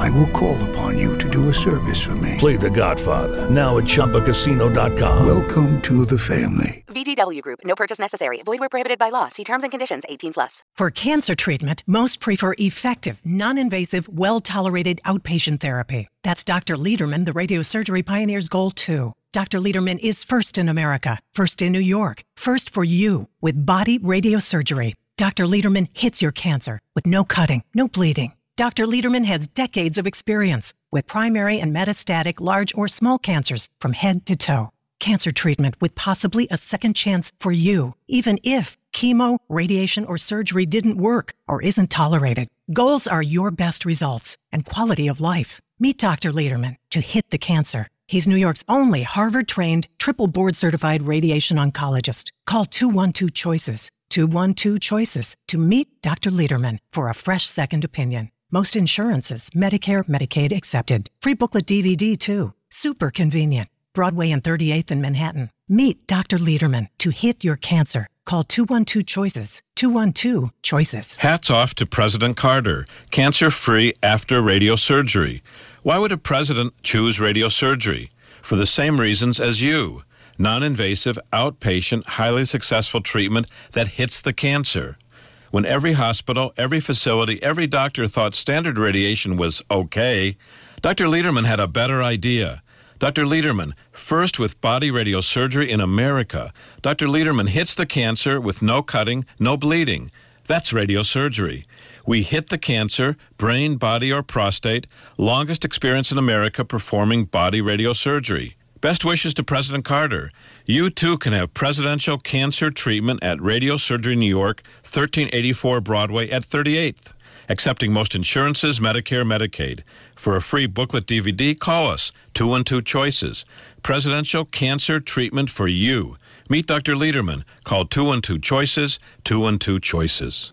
I will call upon you to do a service for me. Play The Godfather now at ChumbaCasino.com. Welcome to the family. VGW Group. No purchase necessary. Void where prohibited by law. See terms and conditions. 18 plus. For cancer treatment, most prefer effective, non-invasive, well-tolerated outpatient therapy. That's Dr. Lederman, the radiosurgery pioneer's goal too. Dr. Lederman is first in America, first in New York, first for you with body radiosurgery. Dr. Lederman hits your cancer with no cutting, no bleeding. Dr. Lederman has decades of experience with primary and metastatic large or small cancers from head to toe. Cancer treatment with possibly a second chance for you, even if chemo, radiation, or surgery didn't work or isn't tolerated. Goals are your best results and quality of life. Meet Dr. Lederman to hit the cancer. He's New York's only Harvard trained, triple board certified radiation oncologist. Call 212 Choices, 212 Choices to meet Dr. Lederman for a fresh second opinion. Most insurances, Medicare, Medicaid accepted. Free booklet DVD too. Super convenient. Broadway and 38th in Manhattan. Meet Dr. Lederman to hit your cancer. Call 212 Choices. 212 Choices. Hats off to President Carter, cancer free after radiosurgery. Why would a president choose radiosurgery? For the same reasons as you non invasive, outpatient, highly successful treatment that hits the cancer. When every hospital, every facility, every doctor thought standard radiation was okay, Dr. Lederman had a better idea. Dr. Lederman, first with body radiosurgery in America, Dr. Lederman hits the cancer with no cutting, no bleeding. That's radiosurgery. We hit the cancer, brain, body, or prostate, longest experience in America performing body radiosurgery. Best wishes to President Carter. You too can have presidential cancer treatment at Radio Surgery New York, 1384 Broadway at 38th. Accepting most insurances, Medicare, Medicaid. For a free booklet DVD, call us 212 Choices. Presidential cancer treatment for you. Meet Dr. Lederman. Call 212 Choices, 212 Choices.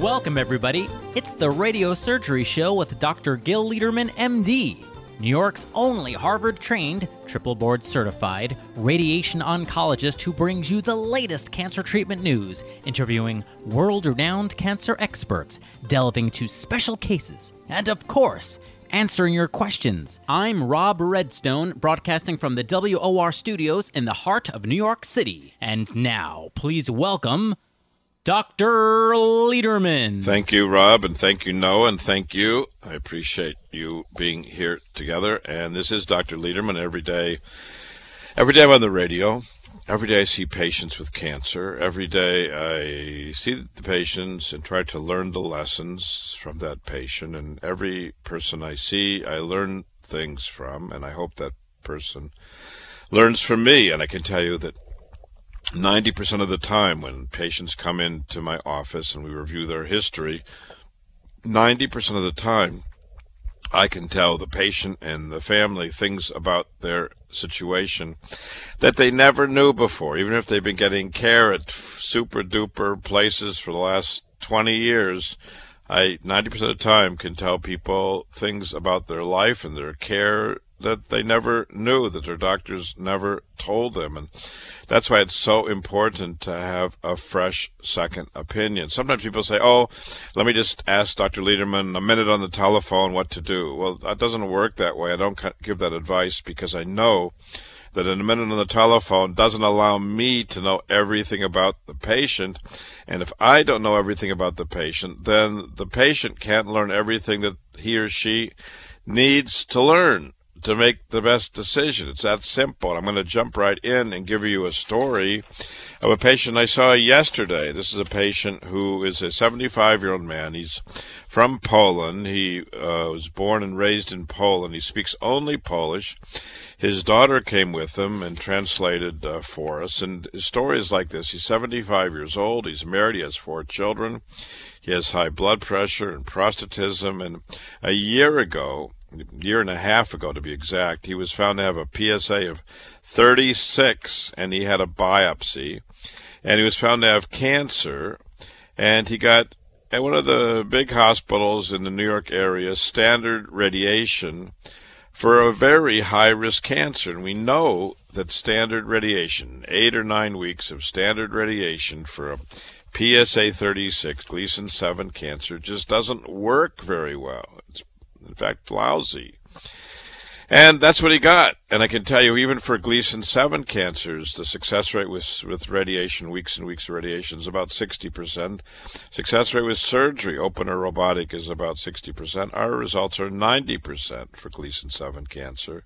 Welcome, everybody. It's the Radio Surgery Show with Dr. Gil Lederman, MD, New York's only Harvard trained, triple board certified radiation oncologist who brings you the latest cancer treatment news, interviewing world renowned cancer experts, delving into special cases, and of course, answering your questions. I'm Rob Redstone, broadcasting from the WOR studios in the heart of New York City. And now, please welcome Dr. Lederman. Thank you, Rob, and thank you, Noah, and thank you. I appreciate you being here together. And this is Dr. Lederman. Every day, every day I'm on the radio. Every day I see patients with cancer. Every day I see the patients and try to learn the lessons from that patient. And every person I see, I learn things from, and I hope that person learns from me. And I can tell you that 90% of the time when patients come into my office and we review their history, 90% of the time I can tell the patient and the family things about their situation that they never knew before, even if they've been getting care at super duper places for the last 20 years. I 90% of the time can tell people things about their life and their care that they never knew, that their doctors never told them. And that's why it's so important to have a fresh second opinion. Sometimes people say, oh, let me just ask Dr. Lederman a minute on the telephone what to do. Well, that doesn't work that way. I don't give that advice because I know that in a minute on the telephone doesn't allow me to know everything about the patient. And if I don't know everything about the patient, then the patient can't learn everything that he or she needs to learn to make the best decision. It's that simple. I'm going to jump right in and give you a story of a patient I saw yesterday. This is a patient who is a 75 year old man. He's from Poland. He uh, was born and raised in Poland. He speaks only Polish. His daughter came with him and translated uh, for us. And his story is like this He's 75 years old. He's married. He has four children. He has high blood pressure and prostatism. And a year ago, year and a half ago to be exact, he was found to have a PSA of 36 and he had a biopsy. And he was found to have cancer. And he got at one of the big hospitals in the New York area standard radiation for a very high risk cancer. And we know that standard radiation, eight or nine weeks of standard radiation for a PSA 36 Gleason 7 cancer, just doesn't work very well. It's in fact, lousy. And that's what he got. And I can tell you, even for Gleason 7 cancers, the success rate with, with radiation, weeks and weeks of radiation, is about 60%. Success rate with surgery, open or robotic, is about 60%. Our results are 90% for Gleason 7 cancer.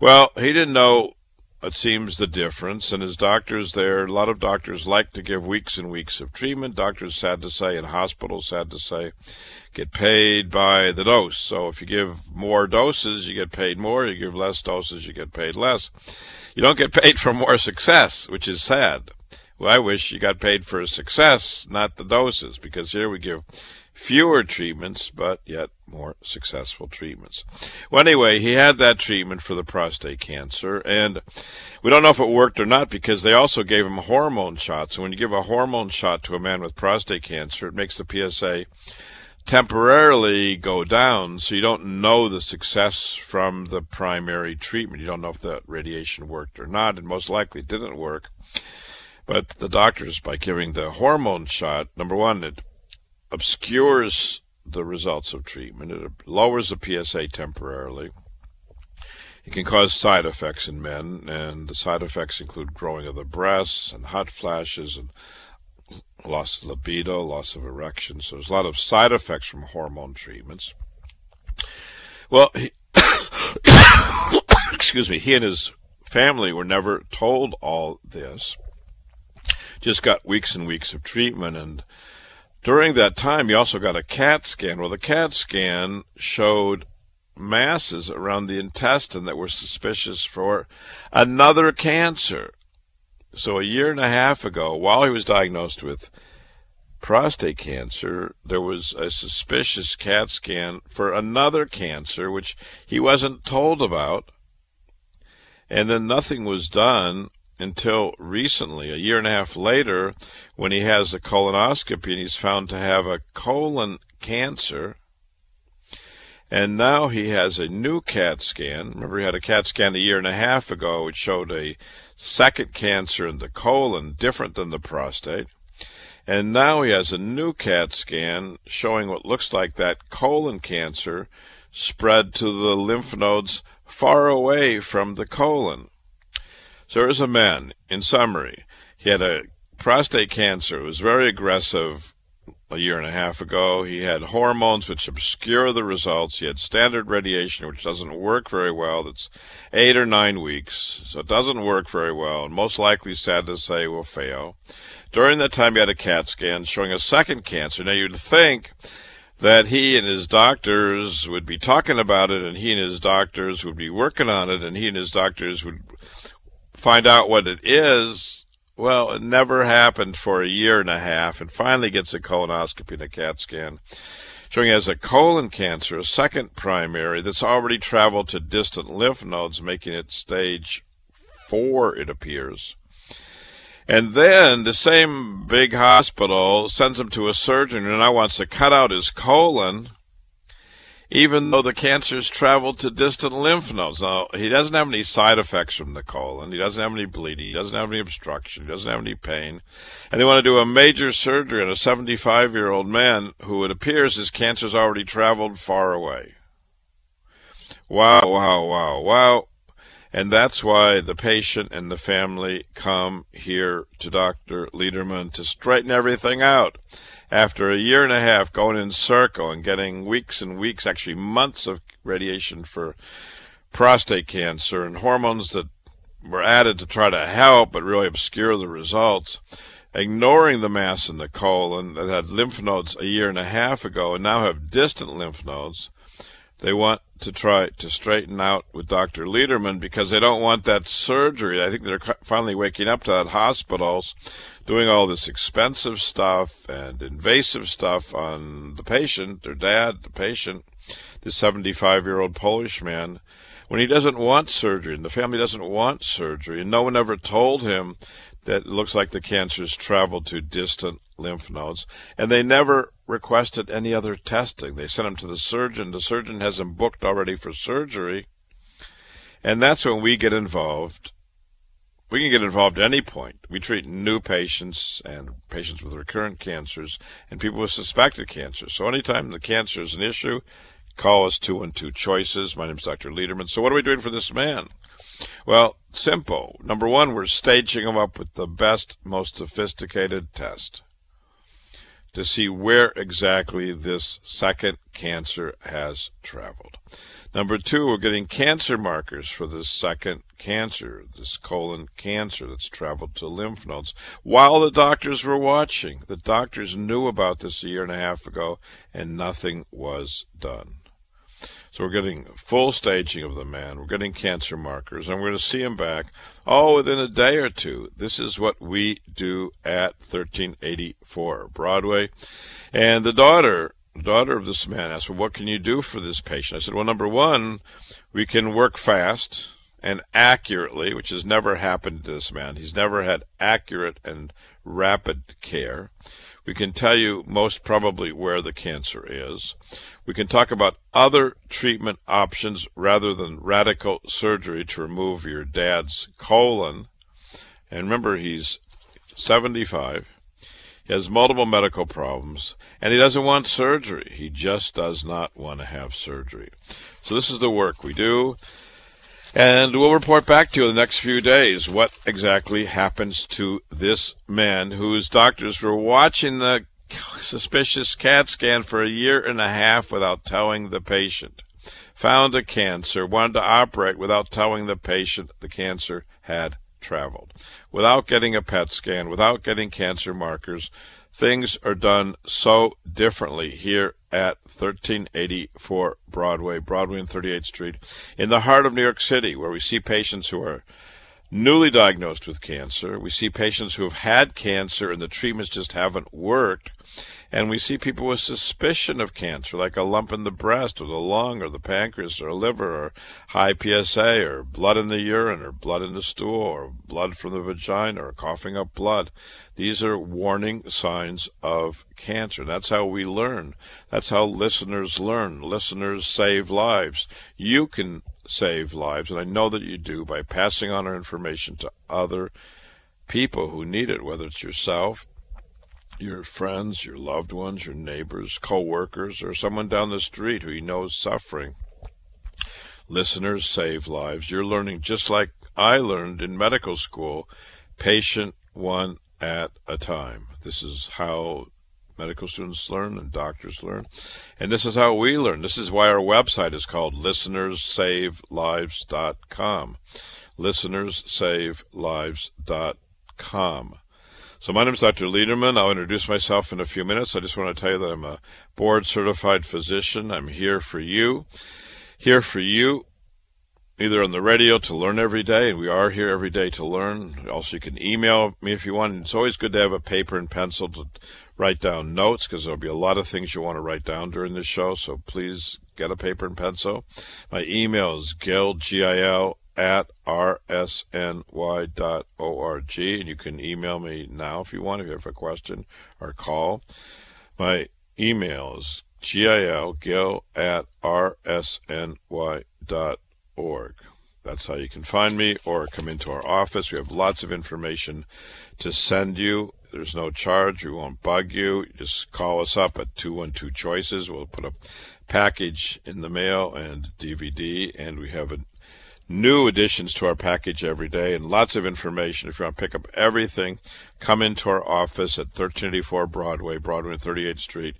Well, he didn't know it seems the difference. And his doctors there, a lot of doctors like to give weeks and weeks of treatment. Doctors, sad to say, and hospitals, sad to say, get paid by the dose. So if you give more doses, you get paid more. You give less doses, you get paid less. You don't get paid for more success, which is sad. Well, I wish you got paid for success, not the doses, because here we give fewer treatments, but yet more successful treatments. Well, anyway, he had that treatment for the prostate cancer, and we don't know if it worked or not because they also gave him hormone shots. And when you give a hormone shot to a man with prostate cancer, it makes the PSA temporarily go down, so you don't know the success from the primary treatment. You don't know if that radiation worked or not, and most likely didn't work. But the doctors, by giving the hormone shot, number one, it obscures the results of treatment. It lowers the PSA temporarily. It can cause side effects in men, and the side effects include growing of the breasts and hot flashes and loss of libido, loss of erection. So there's a lot of side effects from hormone treatments. Well, he, excuse me, he and his family were never told all this. Just got weeks and weeks of treatment and during that time, he also got a CAT scan. Well, the CAT scan showed masses around the intestine that were suspicious for another cancer. So, a year and a half ago, while he was diagnosed with prostate cancer, there was a suspicious CAT scan for another cancer, which he wasn't told about. And then nothing was done until recently, a year and a half later, when he has a colonoscopy and he's found to have a colon cancer. And now he has a new CAT scan. Remember, he had a CAT scan a year and a half ago, which showed a second cancer in the colon, different than the prostate. And now he has a new CAT scan showing what looks like that colon cancer spread to the lymph nodes far away from the colon. So here's a man, in summary. He had a prostate cancer. It was very aggressive a year and a half ago. He had hormones which obscure the results. He had standard radiation, which doesn't work very well. That's eight or nine weeks. So it doesn't work very well, and most likely, sad to say, will fail. During that time, he had a CAT scan showing a second cancer. Now, you'd think that he and his doctors would be talking about it, and he and his doctors would be working on it, and he and his doctors would find out what it is. Well, it never happened for a year and a half, and finally gets a colonoscopy and a CAT scan showing he has a colon cancer, a second primary, that's already traveled to distant lymph nodes, making it stage four, it appears. And then the same big hospital sends him to a surgeon who now wants to cut out his colon even though the cancer's traveled to distant lymph nodes. Now, he doesn't have any side effects from the colon. He doesn't have any bleeding. He doesn't have any obstruction. He doesn't have any pain. And they want to do a major surgery on a 75 year old man who it appears his cancer's already traveled far away. Wow, wow, wow, wow. And that's why the patient and the family come here to Dr. Lederman to straighten everything out after a year and a half going in circle and getting weeks and weeks, actually months of radiation for prostate cancer and hormones that were added to try to help but really obscure the results, ignoring the mass in the colon that had lymph nodes a year and a half ago and now have distant lymph nodes. They want to try to straighten out with Dr. Lederman because they don't want that surgery. I think they're finally waking up to that hospitals doing all this expensive stuff and invasive stuff on the patient, their dad, the patient, this 75 year old Polish man, when he doesn't want surgery and the family doesn't want surgery and no one ever told him that it looks like the cancer's traveled to distant lymph nodes and they never requested any other testing. They sent him to the surgeon. The surgeon has him booked already for surgery. And that's when we get involved. We can get involved at any point. We treat new patients and patients with recurrent cancers and people with suspected cancer. So anytime the cancer is an issue, call us two and two choices. My name is Dr. Lederman. So what are we doing for this man? Well, simple. Number one, we're staging him up with the best, most sophisticated test to see where exactly this second cancer has traveled. Number two, we're getting cancer markers for this second cancer, this colon cancer that's traveled to lymph nodes, while the doctors were watching. The doctors knew about this a year and a half ago, and nothing was done. So we're getting full staging of the man. We're getting cancer markers, and we're going to see him back all within a day or two. This is what we do at 1384 Broadway. And the daughter, the daughter of this man asked, "Well, what can you do for this patient?" I said, "Well, number one, we can work fast." and accurately, which has never happened to this man. He's never had accurate and rapid care. We can tell you most probably where the cancer is. We can talk about other treatment options rather than radical surgery to remove your dad's colon. And remember, he's 75. He has multiple medical problems, and he doesn't want surgery. He just does not want to have surgery. So, this is the work we do. And we'll report back to you in the next few days what exactly happens to this man whose doctors were watching the suspicious CAT scan for a year and a half without telling the patient. Found a cancer, wanted to operate without telling the patient the cancer had traveled. Without getting a PET scan, without getting cancer markers, things are done so differently here at 1384 Broadway, Broadway and 38th Street, in the heart of New York City, where we see patients who are newly diagnosed with cancer. We see patients who have had cancer and the treatments just haven't worked. And we see people with suspicion of cancer, like a lump in the breast or the lung or the pancreas or liver or high PSA or blood in the urine or blood in the stool or blood from the vagina or coughing up blood. These are warning signs of cancer. That's how we learn. That's how listeners learn. Listeners save lives. You can save lives, and I know that you do by passing on our information to other people who need it, whether it's yourself, your friends, your loved ones, your neighbors, co-workers, or someone down the street who you know is suffering. Listeners save lives. You're learning just like I learned in medical school, patient one at a time. This is how medical students learn and doctors learn. And this is how we learn. This is why our website is called listenerssavelives.com. Listenerssavelives.com. So my name is Dr. Lederman. I'll introduce myself in a few minutes. I just want to tell you that I'm a board certified physician. I'm here for you. Here for you either on the radio to learn every day, and we are here every day to learn. Also, you can email me if you want. It's always good to have a paper and pencil to write down notes because there'll be a lot of things you want to write down during this show. So please get a paper and pencil. My email is gil, G-I-L, at rsny.org, and you can email me now if you want, if you have a question or call. My email is gil, gil, at rsny.org org. That's how you can find me or come into our office. We have lots of information to send you. There's no charge. We won't bug you. Just call us up at 212 Choices. We'll put a package in the mail and DVD, and we have a new additions to our package every day and lots of information. If you want to pick up everything, come into our office at 1384 Broadway, Broadway and 38th Street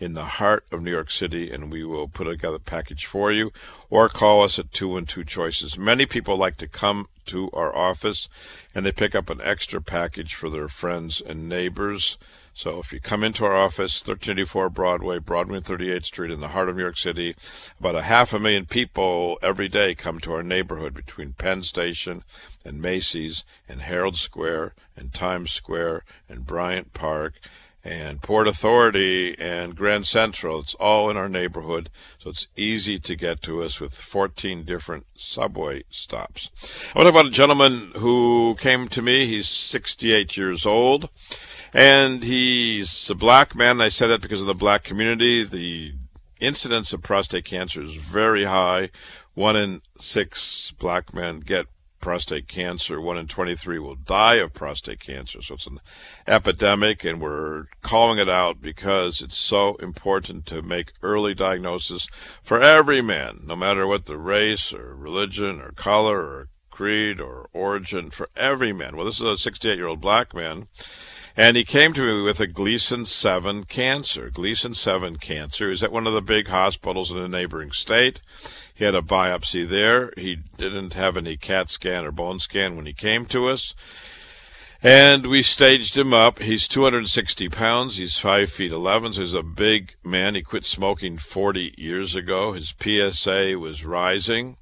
in the heart of New York City, and we will put together a package for you or call us at 212 Choices. Many people like to come to our office and they pick up an extra package for their friends and neighbors. So if you come into our office, 1384 Broadway, Broadway and 38th Street in the heart of New York City, about a half a million people every day come to our neighborhood between Penn Station and Macy's and Herald Square and Times Square and Bryant Park and Port Authority and Grand Central. It's all in our neighborhood, so it's easy to get to us with 14 different subway stops. I want to talk about a gentleman who came to me. He's 68 years old. And he's a black man. I say that because of the black community. The incidence of prostate cancer is very high. One in six black men get prostate cancer. One in 23 will die of prostate cancer. So it's an epidemic, and we're calling it out because it's so important to make early diagnosis for every man, no matter what the race or religion or color or creed or origin, for every man. Well, this is a 68 year old black man and he came to me with a Gleason 7 cancer. Gleason 7 cancer. He's at one of the big hospitals in a neighboring state. He had a biopsy there. He didn't have any CAT scan or bone scan when he came to us. And we staged him up. He's 260 pounds. He's 5 feet 11, so he's a big man. He quit smoking 40 years ago. His PSA was rising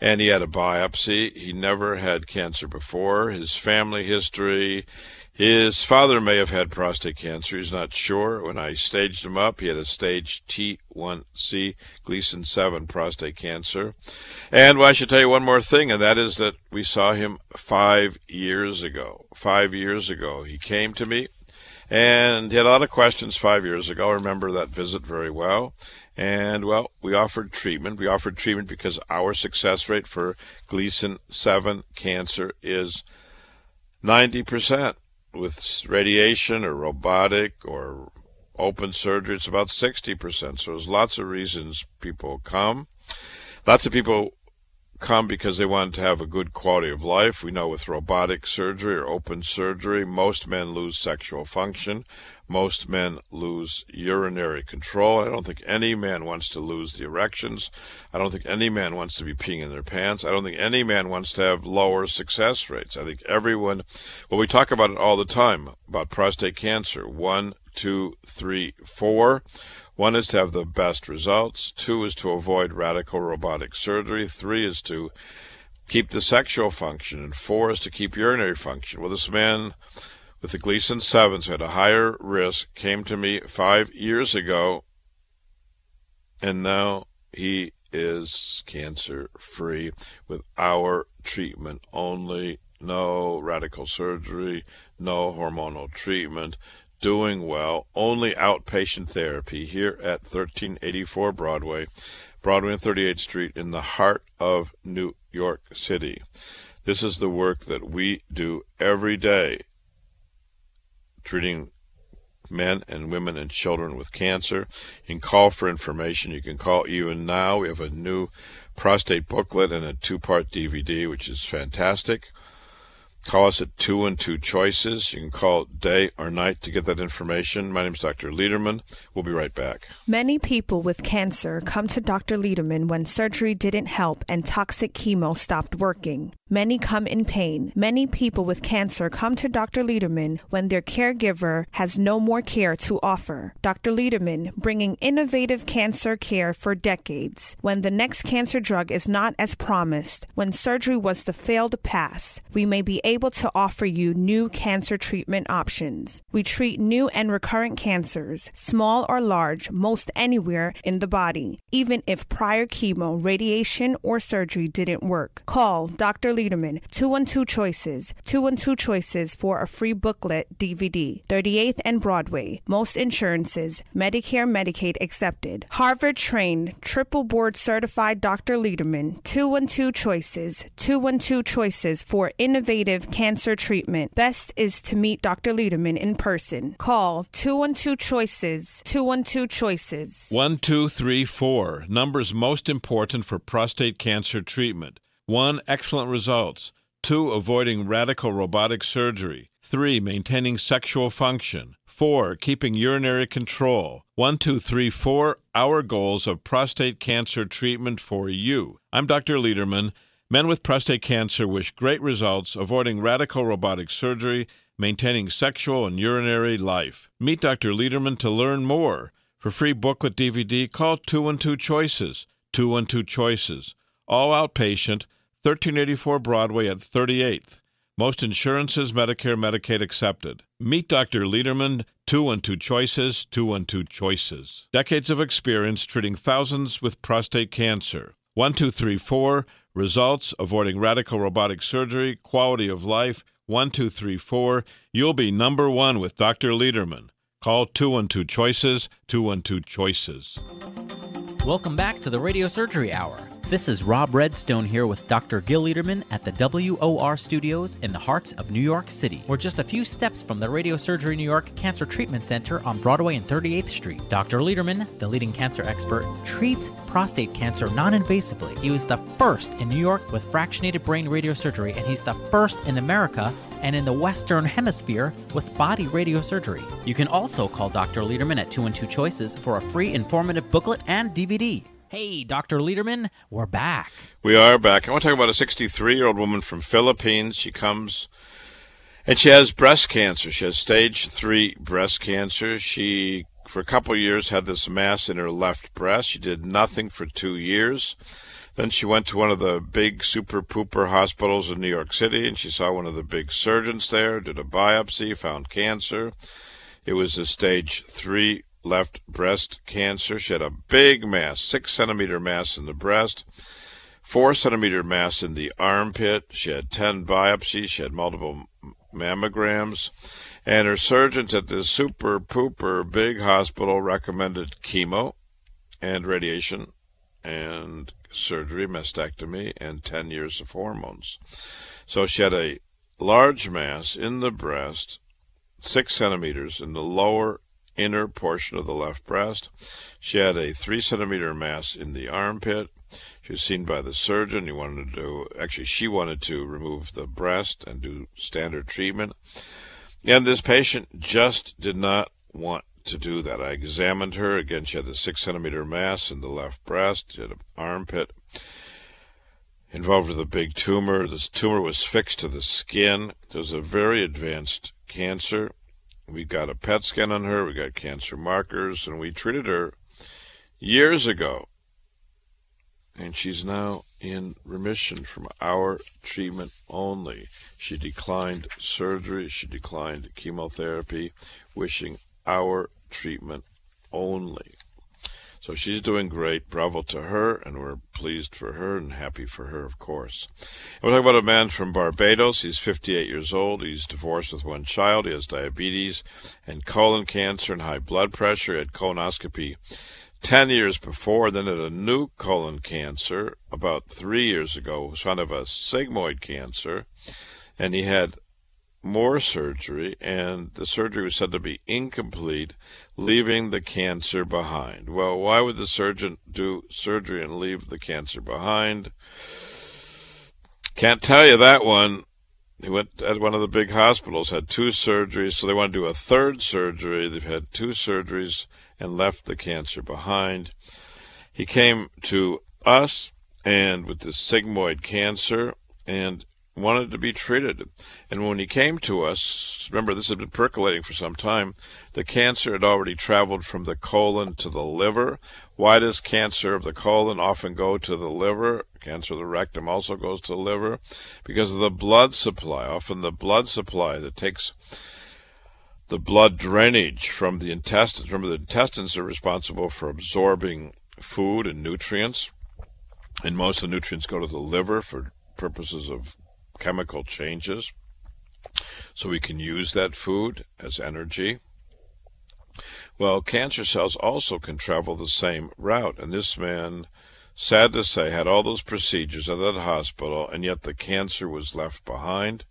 and he had a biopsy. He never had cancer before. His family history, his father may have had prostate cancer. He's not sure. When I staged him up, he had a stage T1C Gleason 7 prostate cancer. And well, I should tell you one more thing, and that is that we saw him five years ago. Five years ago, he came to me. And he had a lot of questions five years ago. I remember that visit very well. And well, we offered treatment. We offered treatment because our success rate for Gleason 7 cancer is 90% with radiation or robotic or open surgery, it's about 60%. So there's lots of reasons people come. Lots of people come because they want to have a good quality of life. We know with robotic surgery or open surgery, most men lose sexual function. Most men lose urinary control. I don't think any man wants to lose the erections. I don't think any man wants to be peeing in their pants. I don't think any man wants to have lower success rates. I think everyone, well, we talk about it all the time about prostate cancer. One, two, three, four. One is to have the best results. Two is to avoid radical robotic surgery. Three is to keep the sexual function. And four is to keep urinary function. Well, this man with the Gleason 7s had a higher risk came to me five years ago, and now he is cancer free with our treatment only. No radical surgery, no hormonal treatment, doing well, only outpatient therapy here at 1384 Broadway, Broadway and 38th Street in the heart of New York City. This is the work that we do every day treating men and women and children with cancer. You can call for information. You can call even now. We have a new prostate booklet and a two part DVD, which is fantastic. Call us at 2 and 2 choices. You can call day or night to get that information. My name is Dr. Lederman. We'll be right back. Many people with cancer come to Dr. Lederman when surgery didn't help and toxic chemo stopped working. Many come in pain. Many people with cancer come to Dr. Lederman when their caregiver has no more care to offer. Dr. Lederman, bringing innovative cancer care for decades. When the next cancer drug is not as promised, when surgery was the failed pass, we may be able to offer you new cancer treatment options. We treat new and recurrent cancers, small or large, most anywhere in the body, even if prior chemo, radiation, or surgery didn't work. Call Dr. Lederman, 212 Choices, 212 Choices for a free booklet DVD, 38th and Broadway, most insurances, Medicare, Medicaid accepted. Harvard trained, triple board certified Dr. Lederman, 212 Choices, 212 Choices for innovative cancer treatment. Best is to meet Dr. Lederman in person. Call 212 Choices, 212 Choices. 1234, numbers most important for prostate cancer treatment. One, excellent results. Two, avoiding radical robotic surgery. Three, maintaining sexual function. Four, keeping urinary control. One, two, three, four, our goals of prostate cancer treatment for you. I'm Dr. Lederman. Men with prostate cancer wish great results, avoiding radical robotic surgery, maintaining sexual and urinary life. Meet Dr. Lederman to learn more. For free booklet DVD, call 212 Choices. 212 Choices. All outpatient, 1384 Broadway at 38th. Most insurances, Medicare, Medicaid accepted. Meet Dr. Lederman, 212 Choices, 212 Choices. Decades of experience treating thousands with prostate cancer. 1234 Results avoiding radical robotic surgery, quality of life. 1234 You'll be number one with Dr. Lederman. Call 212 Choices, 212 Choices. Welcome back to the Radio Surgery Hour. This is Rob Redstone here with Dr. Gil Lederman at the WOR studios in the heart of New York City. We're just a few steps from the Radio Surgery New York Cancer Treatment Center on Broadway and 38th Street. Dr. Lederman, the leading cancer expert, treats prostate cancer non invasively. He was the first in New York with fractionated brain radiosurgery, and he's the first in America and in the Western Hemisphere with body radiosurgery. You can also call Dr. Lederman at 212 Choices for a free informative booklet and DVD. Hey, Dr. Lederman, we're back. We are back. I want to talk about a 63 year old woman from Philippines. She comes and she has breast cancer. She has stage three breast cancer. She, for a couple years, had this mass in her left breast. She did nothing for two years. Then she went to one of the big super pooper hospitals in New York City and she saw one of the big surgeons there, did a biopsy, found cancer. It was a stage three left breast cancer. She had a big mass, six centimeter mass in the breast, four centimeter mass in the armpit. She had 10 biopsies. She had multiple mammograms. And her surgeons at this super pooper big hospital recommended chemo and radiation and surgery, mastectomy, and 10 years of hormones. So she had a large mass in the breast, six centimeters in the lower inner portion of the left breast. She had a three centimeter mass in the armpit. She was seen by the surgeon. He wanted to do, actually, she wanted to remove the breast and do standard treatment. And this patient just did not want to do that. I examined her. Again, she had a six centimeter mass in the left breast. She had an armpit involved with a big tumor. This tumor was fixed to the skin. It was a very advanced cancer. We got a PET scan on her, we got cancer markers, and we treated her years ago. And she's now in remission from our treatment only. She declined surgery, she declined chemotherapy, wishing our treatment only. So she's doing great. Bravo to her, and we're pleased for her and happy for her, of course. And we're talking about a man from Barbados. He's 58 years old. He's divorced with one child. He has diabetes and colon cancer and high blood pressure. He had colonoscopy 10 years before, then had a new colon cancer about three years ago. Was found have a sigmoid cancer, and he had more surgery, and the surgery was said to be incomplete, leaving the cancer behind. Well, why would the surgeon do surgery and leave the cancer behind? Can't tell you that one. He went at one of the big hospitals, had two surgeries, so they want to do a third surgery. They've had two surgeries and left the cancer behind. He came to us and with the sigmoid cancer, and wanted to be treated. And when he came to us, remember this had been percolating for some time, the cancer had already traveled from the colon to the liver. Why does cancer of the colon often go to the liver? Cancer of the rectum also goes to the liver because of the blood supply. Often the blood supply that takes the blood drainage from the intestines. Remember, the intestines are responsible for absorbing food and nutrients, and most of the nutrients go to the liver for purposes of chemical changes so we can use that food as energy. Well, cancer cells also can travel the same route, and this man, sad to say, had all those procedures at that hospital, and yet the cancer was left behind,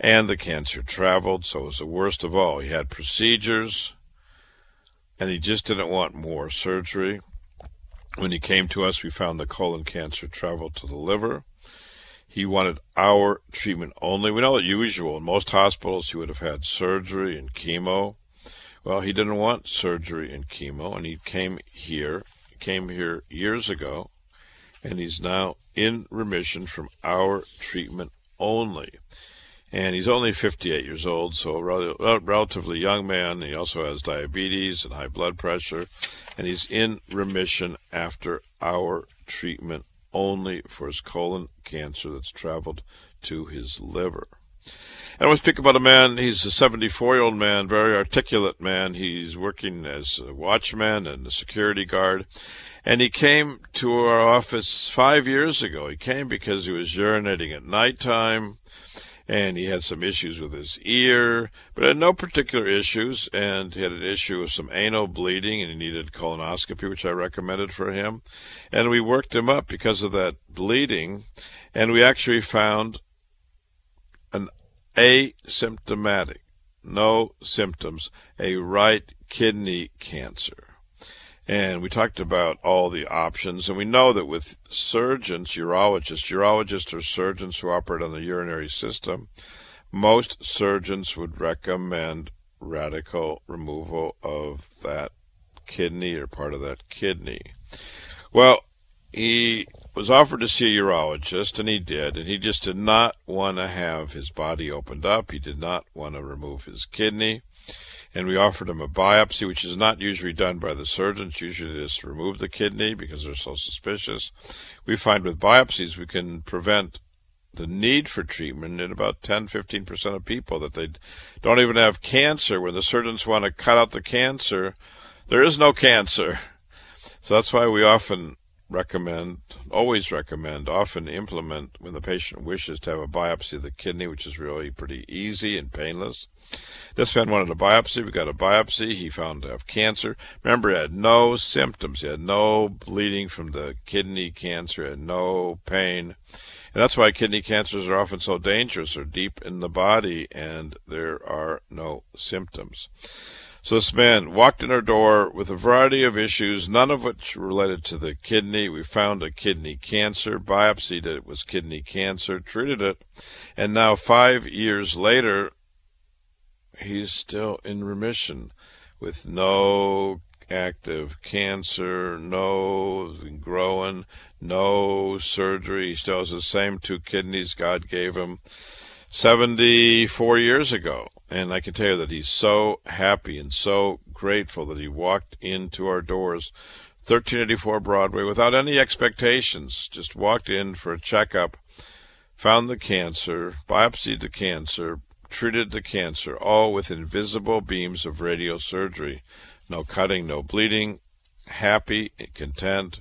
and the cancer traveled, so it was the worst of all. He had procedures, and he just didn't want more surgery. When he came to us, we found the colon cancer traveled to the liver. He wanted our treatment only. We know that usual in most hospitals he would have had surgery and chemo. Well, he didn't want surgery and chemo, and he came here. Came here years ago, and he's now in remission from our treatment only. And he's only 58 years old, so a relatively young man. He also has diabetes and high blood pressure, and he's in remission after our treatment only for his colon cancer that's traveled to his liver. And I want to speak about a man, he's a 74 year old man, very articulate man. He's working as a watchman and a security guard. And he came to our office five years ago. He came because he was urinating at nighttime and he had some issues with his ear, but had no particular issues. And he had an issue with some anal bleeding, and he needed colonoscopy, which I recommended for him. And we worked him up because of that bleeding, and we actually found an asymptomatic, no symptoms, a right kidney cancer. And we talked about all the options, and we know that with surgeons, urologists, urologists are surgeons who operate on the urinary system. Most surgeons would recommend radical removal of that kidney or part of that kidney. Well, he was offered to see a urologist, and he did, and he just did not want to have his body opened up. He did not want to remove his kidney and we offered him a biopsy, which is not usually done by the surgeons. Usually just remove the kidney because they're so suspicious. We find with biopsies we can prevent the need for treatment in about 10 15% of people that they don't even have cancer. When the surgeons want to cut out the cancer, there is no cancer. So that's why we often recommend, always recommend, often implement when the patient wishes to have a biopsy of the kidney, which is really pretty easy and painless. This man wanted a biopsy. We got a biopsy. He found to have cancer. Remember, he had no symptoms. He had no bleeding from the kidney cancer. Had no pain. And that's why kidney cancers are often so dangerous. They're deep in the body and there are no symptoms. So this man walked in our door with a variety of issues, none of which related to the kidney. We found a kidney cancer, biopsied it, it was kidney cancer, treated it, and now five years later, he's still in remission with no active cancer, no growing, no surgery. He still has the same two kidneys God gave him 74 years ago. And I can tell you that he's so happy and so grateful that he walked into our doors, 1384 Broadway, without any expectations. Just walked in for a checkup, found the cancer, biopsied the cancer, treated the cancer, all with invisible beams of radiosurgery. No cutting, no bleeding, happy, and content,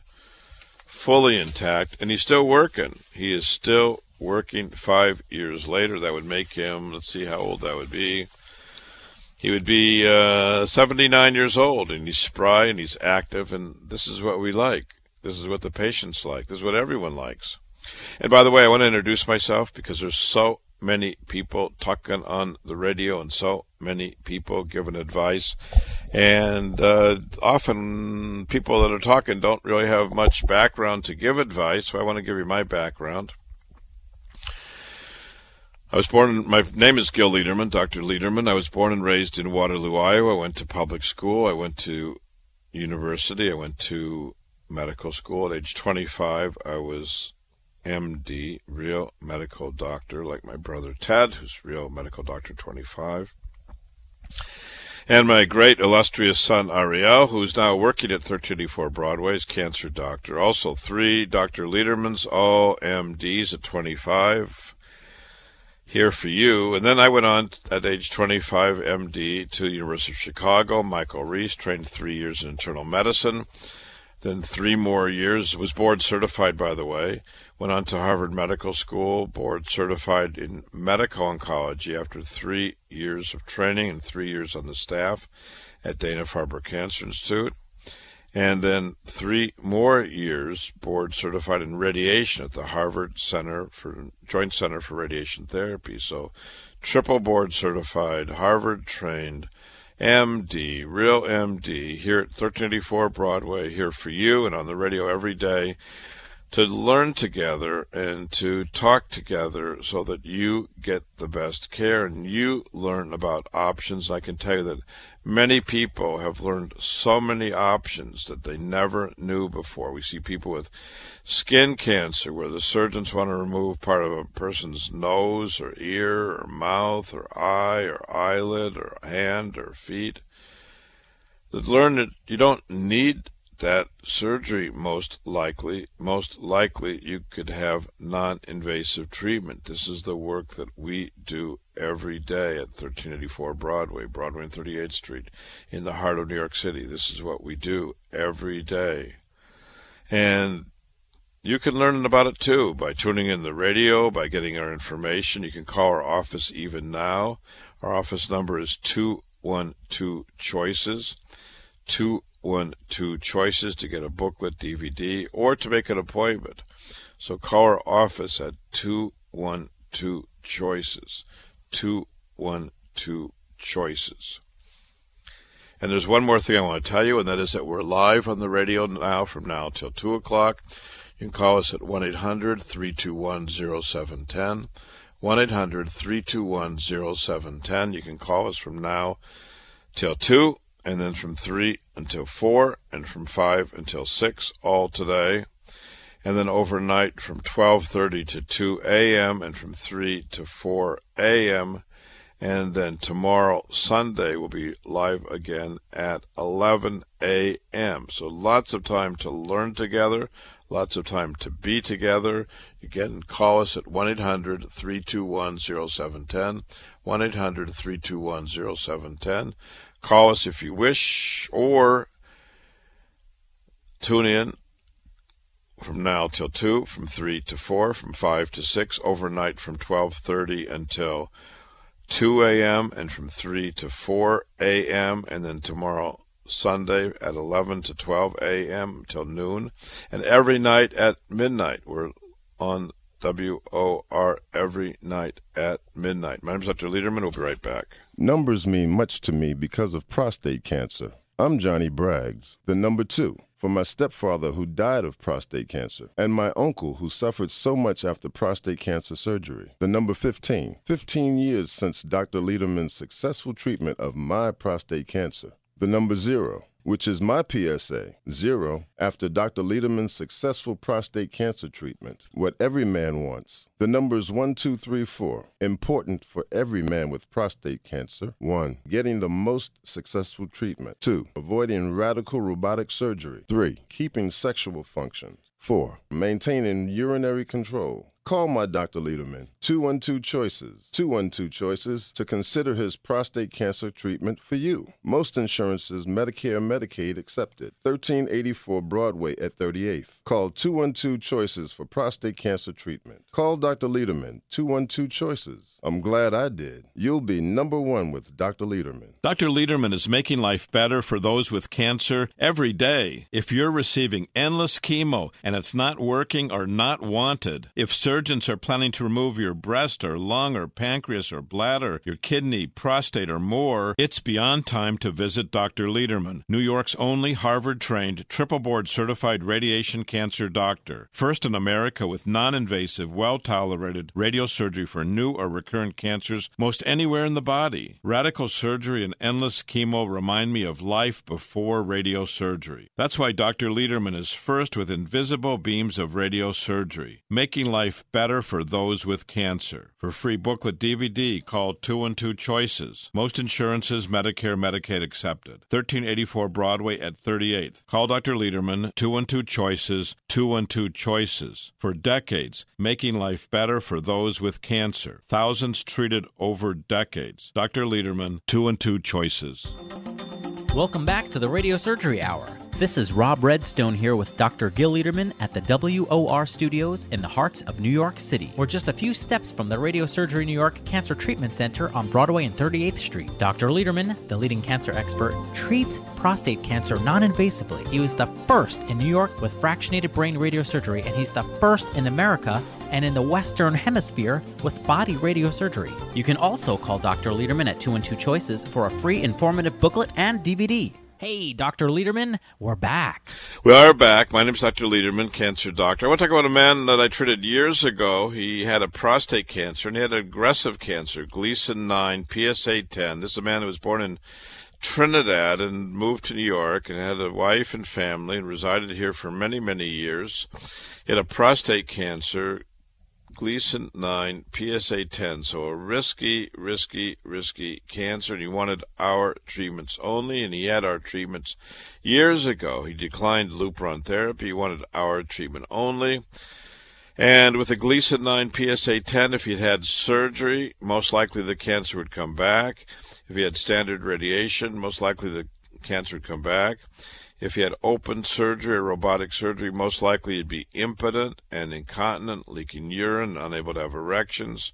fully intact, and he's still working. He is still working five years later. That would make him, let's see how old that would be. He would be uh, 79 years old, and he's spry and he's active, and this is what we like. This is what the patients like. This is what everyone likes. And by the way, I want to introduce myself because there's so many people talking on the radio and so many people giving advice. And uh, often people that are talking don't really have much background to give advice, so I want to give you my background. I was born, my name is Gil Lederman, Dr. Lederman. I was born and raised in Waterloo, Iowa. I went to public school. I went to university. I went to medical school. At age 25, I was MD, real medical doctor, like my brother Ted, who's real medical doctor 25. And my great illustrious son Ariel, who's now working at 1384 Broadway as cancer doctor. Also three Dr. Ledermans, all MDs at 25 here for you. And then I went on at age 25, MD, to University of Chicago. Michael Reese trained three years in internal medicine. Then three more years, was board certified, by the way. Went on to Harvard Medical School, board certified in medical oncology after three years of training and three years on the staff at Dana Farber Cancer Institute and then three more years board certified in radiation at the Harvard Center for Joint Center for Radiation Therapy. So triple board certified, Harvard trained, MD, Real MD, here at 1384 Broadway, here for you and on the radio every day to learn together and to talk together so that you get the best care and you learn about options. I can tell you that many people have learned so many options that they never knew before. We see people with skin cancer where the surgeons want to remove part of a person's nose or ear or mouth or eye or eyelid or hand or feet. That learn that you don't need that surgery most likely most likely you could have non-invasive treatment. This is the work that we do every day at 1384 Broadway Broadway and 38th Street in the heart of New York City. This is what we do every day. And you can learn about it too by tuning in the radio by getting our information. You can call our office even now. Our office number is 212 choices 2 one, two choices to get a booklet, DVD, or to make an appointment. So call our office at 212 Choices. 212 Choices. And there's one more thing I want to tell you, and that is that we're live on the radio now from now till 2 o'clock. You can call us at 1 800 321 0710. 1 800 321 0710. You can call us from now till 2 and then from 3 until 4, and from 5 until 6 all today, and then overnight from 12:30 to 2 a.m. and from 3 to 4 a.m. And then tomorrow, Sunday, will be live again at 11 a.m. So lots of time to learn together, lots of time to be together. Can call us at 1 800 321 0710, 1 800 321 0710. Call us if you wish, or tune in from now till 2, from 3 to 4, from 5 to 6, overnight from 12.30 until 2 a.m., and from 3 to 4 a.m., and then tomorrow Sunday at 11 to 12 a.m. till noon, and every night at midnight. We're on WOR every night at midnight. My name is Dr. Lederman. We'll be right back. Numbers mean much to me because of prostate cancer. I'm Johnny Braggs, the number two, for my stepfather who died of prostate cancer, and my uncle who suffered so much after prostate cancer surgery. The number 15, 15 years since Dr. Lederman's successful treatment of my prostate cancer. The number zero, which is my PSA, zero, after Dr. Lederman's successful prostate cancer treatment. What every man wants. The numbers one, two, three, four. Important for every man with prostate cancer. One, getting the most successful treatment. Two, avoiding radical robotic surgery. Three, keeping sexual function. Four, maintaining urinary control. Call my Dr. Lederman, 212 Choices, 212 Choices, to consider his prostate cancer treatment for you. Most insurances, Medicare Medicaid accepted. 1384 Broadway at 38th. Call 212 Choices for prostate cancer treatment. Call Dr. Lederman, 212 Choices. I'm glad I did. You'll be number one with Dr. Lederman. Dr. Lederman is making life better for those with cancer every day. If you're receiving endless chemo and it's not working or not wanted, if surgeons are planning to remove your breast or lung or pancreas or bladder, your kidney, prostate, or more, it's beyond time to visit Dr. Lederman, New York's only Harvard trained, triple board certified radiation cancer doctor. First in America with non invasive, well tolerated radiosurgery for new or recurrent cancers most anywhere in the body. Radical surgery and endless chemo remind me of life before radiosurgery. That's why Dr. Lederman is first with invisible beams of radiosurgery, making life better for those with cancer. For free booklet DVD, call 2-2 Choices. Most insurances, Medicare, Medicaid accepted. 1384 Broadway at 38th. Call Dr. Lederman, 2 and 2 Choices, 2 and 2 Choices. For decades, making life better for those with cancer. Thousands treated over decades. Dr. Lederman, 2 and 2 Choices. Welcome back to the Radio Surgery Hour. This is Rob Redstone here with Dr. Gil Lederman at the WOR studios in the heart of New York City. We're just a few steps from the Radio Surgery New York Cancer Treatment Center on Broadway and 38th Street. Dr. Lederman, the leading cancer expert, treats prostate cancer non invasively. He was the first in New York with fractionated brain radiosurgery, and he's the first in America and in the Western Hemisphere with body radiosurgery. You can also call Dr. Lederman at 212 Choices for a free informative booklet and DVD. Hey, Dr. Lederman, we're back. We are back. My name is Dr. Lederman, cancer doctor. I want to talk about a man that I treated years ago. He had a prostate cancer and he had aggressive cancer, Gleason 9, PSA 10. This is a man who was born in Trinidad and moved to New York and had a wife and family and resided here for many, many years. He had a prostate cancer, Gleason 9, PSA 10. So a risky, risky, risky cancer, and he wanted our treatments only, and he had our treatments years ago. He declined Lupron therapy. He wanted our treatment only. And with a Gleason 9 PSA 10, if he'd had surgery, most likely the cancer would come back. If he had standard radiation, most likely the cancer would come back. If he had open surgery or robotic surgery, most likely he'd be impotent and incontinent, leaking urine, unable to have erections.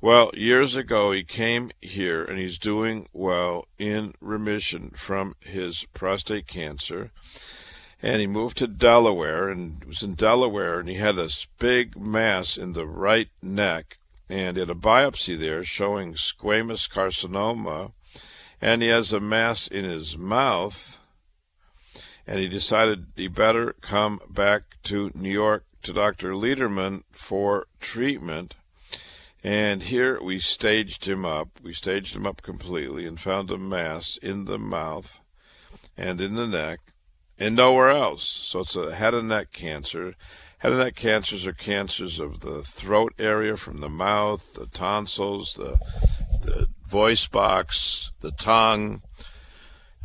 Well, years ago he came here and he's doing well in remission from his prostate cancer. And he moved to Delaware and was in Delaware and he had this big mass in the right neck and had a biopsy there showing squamous carcinoma and he has a mass in his mouth and he decided he better come back to New York to Dr. Lederman for treatment. And here we staged him up. We staged him up completely and found a mass in the mouth and in the neck and nowhere else. So it's a head and neck cancer. Head and neck cancers are cancers of the throat area from the mouth, the tonsils, the, the voice box, the tongue,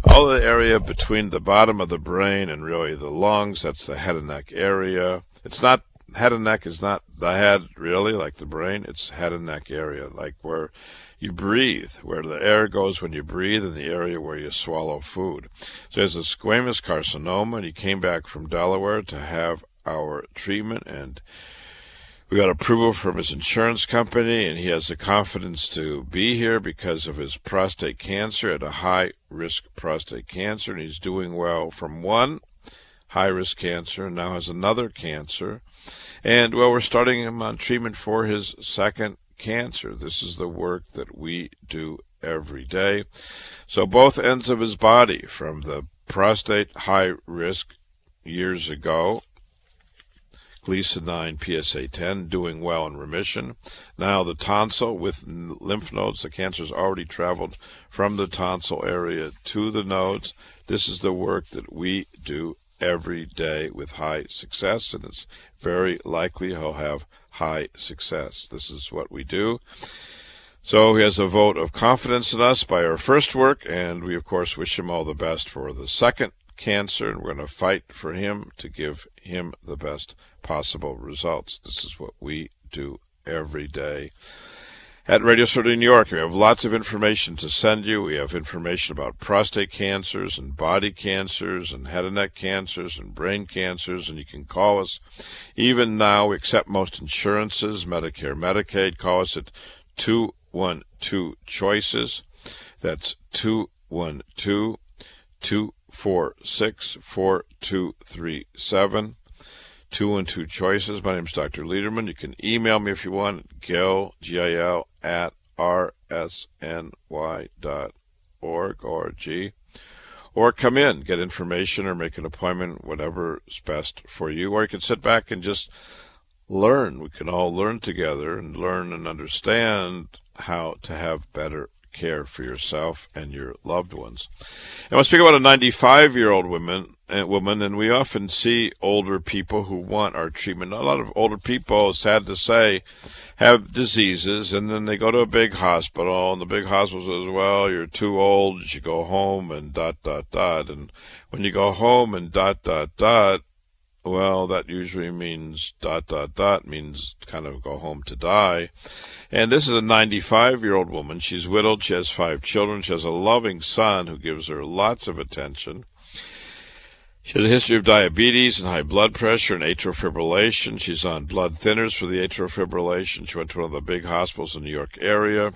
all the area between the bottom of the brain and really the lungs, that's the head and neck area. It's not, head and neck is not the head really, like the brain. It's head and neck area, like where you breathe, where the air goes when you breathe, and the area where you swallow food. So there's a squamous carcinoma, and he came back from Delaware to have our treatment, and we got approval from his insurance company, and he has the confidence to be here because of his prostate cancer at a high risk prostate cancer, and he's doing well from one high risk cancer and now has another cancer. And well, we're starting him on treatment for his second cancer. This is the work that we do every day. So both ends of his body, from the prostate high risk years ago Gleason 9 PSA 10 doing well in remission. Now the tonsil with lymph nodes, the cancer has already traveled from the tonsil area to the nodes. This is the work that we do every day with high success, and it's very likely he'll have high success. This is what we do. So he has a vote of confidence in us by our first work, and we, of course, wish him all the best for the second cancer, and we're going to fight for him to give him the best possible results. This is what we do every day. At Radio Surgery New York, we have lots of information to send you. We have information about prostate cancers and body cancers and head and neck cancers and brain cancers, and you can call us. Even now, we accept most insurances, Medicare, Medicaid. Call us at 212 Choices. That's 212 four six four two three seven. Two and two choices. My name is Dr. Lederman. You can email me if you want, gil, G-I-L, at rsny dot org, O-R-G. Or come in, get information or make an appointment, whatever's best for you. Or you can sit back and just learn. We can all learn together and learn and understand how to have better care for yourself and your loved ones. And we'll speak about a 95 year old woman, uh, woman, and we often see older people who want our treatment. A lot of older people, sad to say, have diseases, and then they go to a big hospital, and the big hospital says, "Well, you're too old. You should go home." And dot dot dot. And when you go home and dot dot dot, well, that usually means dot dot dot means kind of go home to die. And this is a 95 year old woman. She's widowed. She has five children. She has a loving son who gives her lots of attention. She has a history of diabetes and high blood pressure and atrial fibrillation. She's on blood thinners for the atrial fibrillation. She went to one of the big hospitals in the New York area.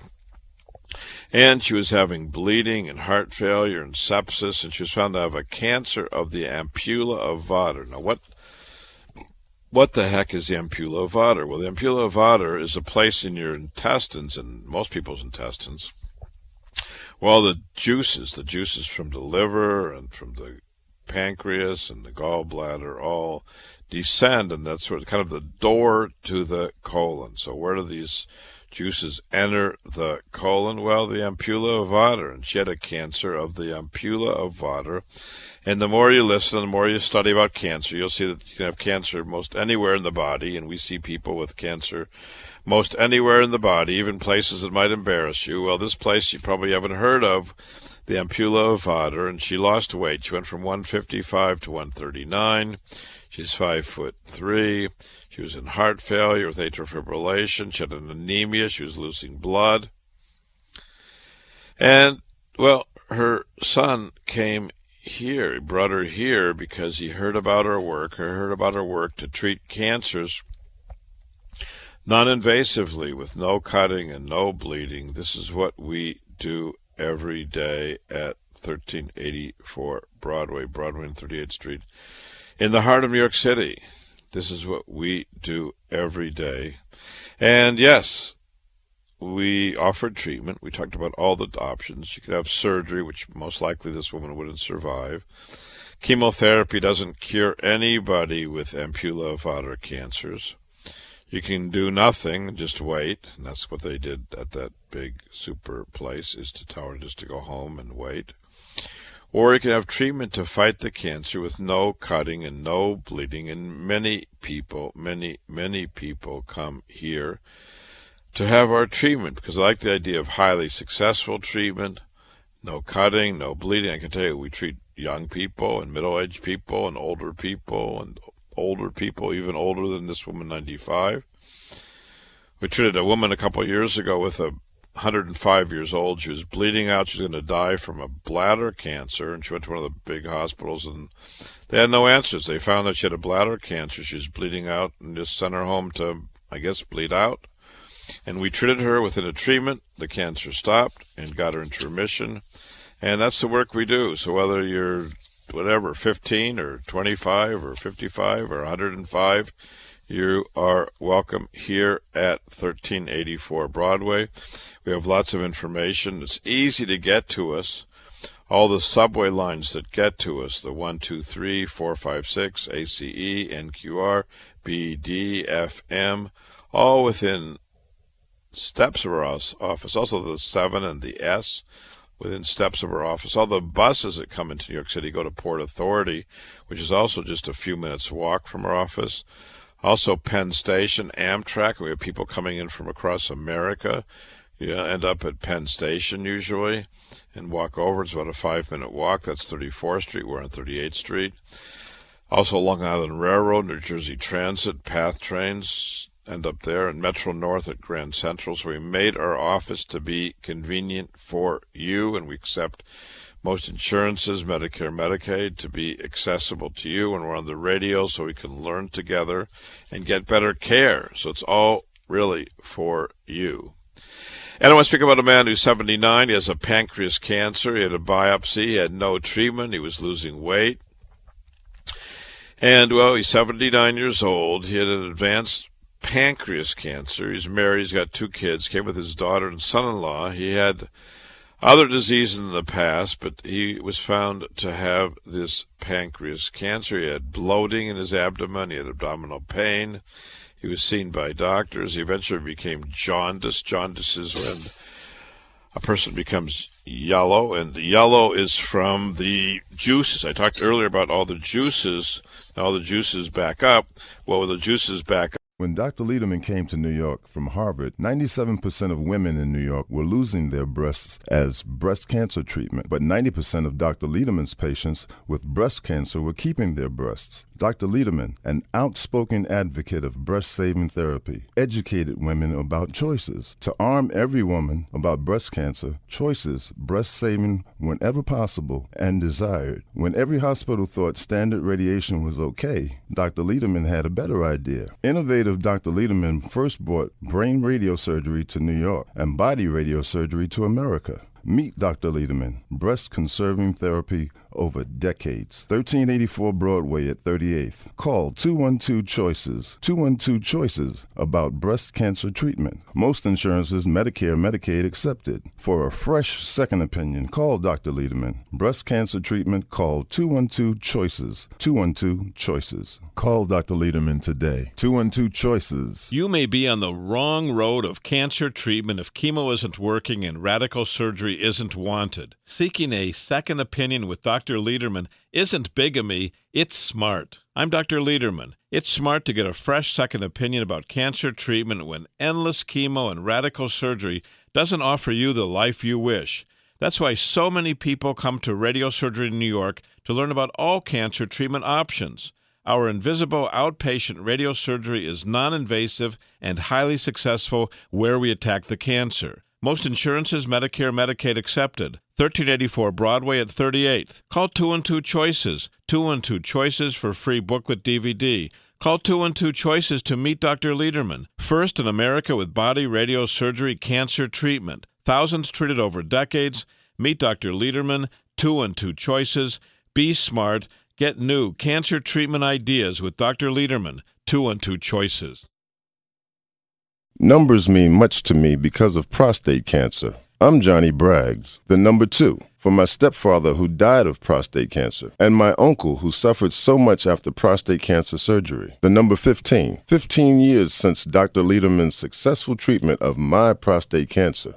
And she was having bleeding and heart failure and sepsis, and she was found to have a cancer of the ampulla of Vater. Now, what what the heck is the ampulla of Vater? Well, the ampulla of Vater is a place in your intestines, and most people's intestines, well, the juices, the juices from the liver and from the pancreas and the gallbladder all descend, and that's sort of kind of the door to the colon. So where do these juices enter the colon? Well, the ampulla of Vater, and she had a cancer of the ampulla of Vater. And the more you listen, the more you study about cancer, you'll see that you can have cancer most anywhere in the body, and we see people with cancer most anywhere in the body, even places that might embarrass you. Well, this place you probably haven't heard of, the ampulla of Vater, and she lost weight. She went from 155 to 139. She's five foot three. She was in heart failure with atrial fibrillation. She had an anemia. She was losing blood. And, well, her son came here. He brought her here because he heard about her work, he heard about her work to treat cancers non invasively with no cutting and no bleeding. This is what we do every day at 1384 Broadway, Broadway and 38th Street, in the heart of New York City. This is what we do every day. And yes, we offered treatment. We talked about all the options. You could have surgery, which most likely this woman wouldn't survive. Chemotherapy doesn't cure anybody with ampulla vater cancers. You can do nothing, just wait, and that's what they did at that big super place, is to tell her just to go home and wait. Or you can have treatment to fight the cancer with no cutting and no bleeding, and many people, many, many people come here to have our treatment because I like the idea of highly successful treatment, no cutting, no bleeding. I can tell you, we treat young people and middle aged people and older people and older people, even older than this woman, 95. We treated a woman a couple years ago with a 105 years old. She was bleeding out. She was going to die from a bladder cancer, and she went to one of the big hospitals, and they had no answers. They found that she had a bladder cancer. She was bleeding out, and just sent her home to, I guess, bleed out. And we treated her within a treatment. The cancer stopped and got her into remission. And that's the work we do. So whether you're whatever, 15 or 25 or 55 or 105, you are welcome here at 1384 Broadway. We have lots of information. It's easy to get to us. All the subway lines that get to us, the 123, 456, ACE, NQR, BD, FM, all within steps of our office. Also the 7 and the S within steps of our office. All the buses that come into New York City go to Port Authority, which is also just a few minutes walk from our office. Also, Penn Station, Amtrak. We have people coming in from across America. You end up at Penn Station usually and walk over. It's about a five minute walk. That's 34th Street. We're on 38th Street. Also, Long Island Railroad, New Jersey Transit, PATH trains, end up there, and Metro North at Grand Central. So we made our office to be convenient for you, and we accept most insurances, Medicare, Medicaid, to be accessible to you. And we're on the radio so we can learn together and get better care. So it's all really for you. And I want to speak about a man who's 79. He has a pancreas cancer. He had a biopsy. He had no treatment. He was losing weight. And, well, he's 79 years old. He had an advanced pancreas cancer. He's married. He's got two kids. Came with his daughter and son-in-law. He had other diseases in the past, but he was found to have this pancreas cancer. He had bloating in his abdomen. He had abdominal pain. He was seen by doctors. He eventually became jaundice. Jaundice is when a person becomes yellow, and the yellow is from the juices. I talked earlier about all the juices. All the juices back up. Well, the juices back up. When Dr. Lederman came to New York from Harvard, 97% of women in New York were losing their breasts as breast cancer treatment, but 90% of Dr. Lederman's patients with breast cancer were keeping their breasts. Dr. Lederman, an outspoken advocate of breast saving therapy, educated women about choices. To arm every woman about breast cancer, choices, breast saving whenever possible and desired. When every hospital thought standard radiation was okay, Dr. Lederman had a better idea. Innovative Dr. Lederman first brought brain radiosurgery to New York and body radiosurgery to America. Meet Dr. Lederman, breast conserving therapy over decades. 1384 Broadway at 38th. Call 212 Choices. 212 Choices about breast cancer treatment. Most insurances, Medicare, Medicaid accepted. For a fresh second opinion, call Dr. Lederman. Breast cancer treatment, call 212 Choices. 212 Choices. Call Dr. Lederman today. 212 Choices. You may be on the wrong road of cancer treatment if chemo isn't working and radical surgery isn't wanted. Seeking a second opinion with Dr. Dr. Lederman isn't bigamy, it's smart. I'm Dr. Lederman. It's smart to get a fresh second opinion about cancer treatment when endless chemo and radical surgery doesn't offer you the life you wish. That's why so many people come to Radio Surgery in New York to learn about all cancer treatment options. Our invisible outpatient radiosurgery is non invasive and highly successful where we attack the cancer. Most insurances, Medicare, Medicaid accepted. 1384 Broadway at 38th. Call 212 Choices. 212 Choices for free booklet DVD. Call 212 Choices to meet Dr. Lederman, first in America with body radiosurgery cancer treatment. Thousands treated over decades. Meet Dr. Lederman, 212 Choices. Be smart. Get new cancer treatment ideas with Dr. Lederman, 212 Choices. Numbers mean much to me because of prostate cancer. I'm Johnny Braggs, the number two, for my stepfather who died of prostate cancer, and my uncle who suffered so much after prostate cancer surgery. The number 15, 15 years since Dr. Lederman's successful treatment of my prostate cancer.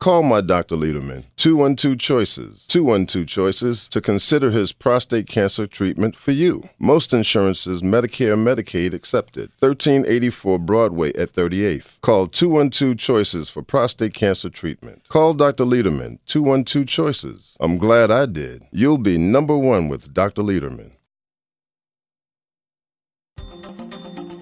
Call my Dr. Lederman, 212 Choices, 212 Choices, to consider his prostate cancer treatment for you. Most insurances, Medicare, Medicaid accepted. 1384 Broadway at 38th. Call 212 Choices for prostate cancer treatment. Call Dr. Lederman, 212 Choices. I'm glad I did. You'll be number one with Dr. Lederman.